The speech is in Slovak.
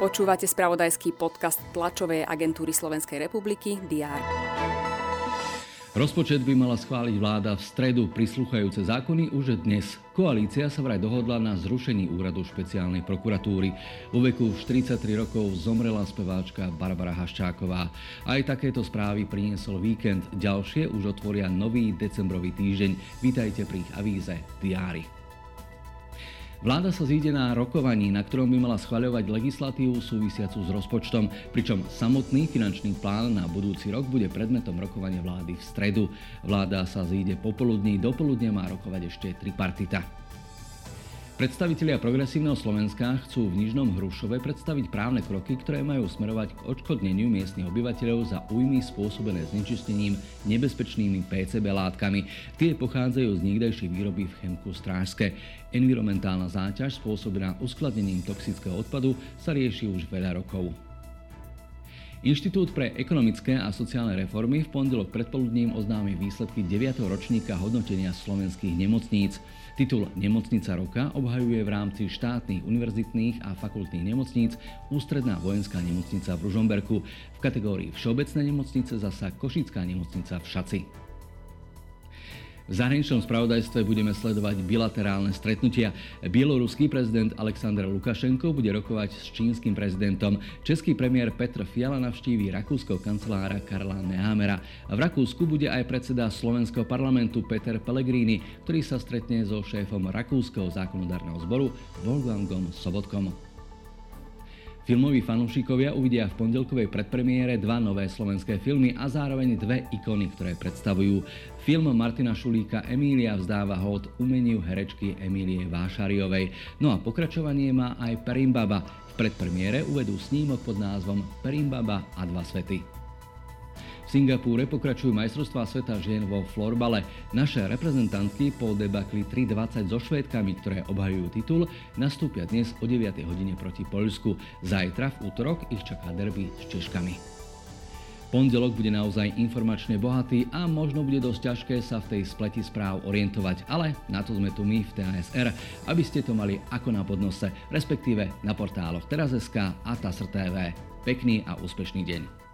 Počúvate spravodajský podcast tlačovej agentúry Slovenskej republiky DR. Rozpočet by mala schváliť vláda v stredu. Prislúchajúce zákony už dnes. Koalícia sa vraj dohodla na zrušení úradu špeciálnej prokuratúry. Vo veku 43 rokov zomrela speváčka Barbara Haščáková. Aj takéto správy priniesol víkend. Ďalšie už otvoria nový decembrový týždeň. Vítajte pri ich avíze Diári. Vláda sa zíde na rokovaní, na ktorom by mala schvaľovať legislatívu súvisiacu s rozpočtom, pričom samotný finančný plán na budúci rok bude predmetom rokovania vlády v stredu. Vláda sa zíde popoludní, dopoludne má rokovať ešte tripartita. Predstavitelia progresívneho Slovenska chcú v Nižnom Hrušove predstaviť právne kroky, ktoré majú smerovať k odškodneniu miestnych obyvateľov za újmy spôsobené znečistením nebezpečnými PCB látkami. Tie pochádzajú z nikdejšej výroby v Chemku Strážske. Environmentálna záťaž spôsobená uskladnením toxického odpadu sa rieši už veľa rokov. Inštitút pre ekonomické a sociálne reformy v pondelok predpoludním oznámi výsledky 9. ročníka hodnotenia slovenských nemocníc. Titul Nemocnica roka obhajuje v rámci štátnych univerzitných a fakultných nemocníc Ústredná vojenská nemocnica v Ružomberku, v kategórii Všeobecné nemocnice zasa Košická nemocnica v Šaci. V zahraničnom spravodajstve budeme sledovať bilaterálne stretnutia. Bieloruský prezident Aleksandr Lukašenko bude rokovať s čínskym prezidentom. Český premiér Petr Fiala navštíví rakúskeho kancelára Karla Nehamera. V Rakúsku bude aj predseda slovenského parlamentu Peter Pellegrini, ktorý sa stretne so šéfom rakúskeho zákonodárneho zboru Wolfgangom Sobotkom. Filmoví fanúšikovia uvidia v pondelkovej predpremiére dva nové slovenské filmy a zároveň dve ikony, ktoré predstavujú. Film Martina Šulíka Emília vzdáva hod umeniu herečky Emílie Vášariovej. No a pokračovanie má aj Perimbaba. V predpremiére uvedú snímok pod názvom Perimbaba a dva svety. Singapúre pokračujú majstrovstvá sveta žien vo florbale. Naše reprezentantky po debakli 3.20 so Švédkami, ktoré obhajujú titul, nastúpia dnes o 9. hodine proti Poľsku. Zajtra v útorok ich čaká derby s Češkami. Pondelok bude naozaj informačne bohatý a možno bude dosť ťažké sa v tej spleti správ orientovať, ale na to sme tu my v TASR, aby ste to mali ako na podnose, respektíve na portáloch Teraz.sk a TASR TV. Pekný a úspešný deň.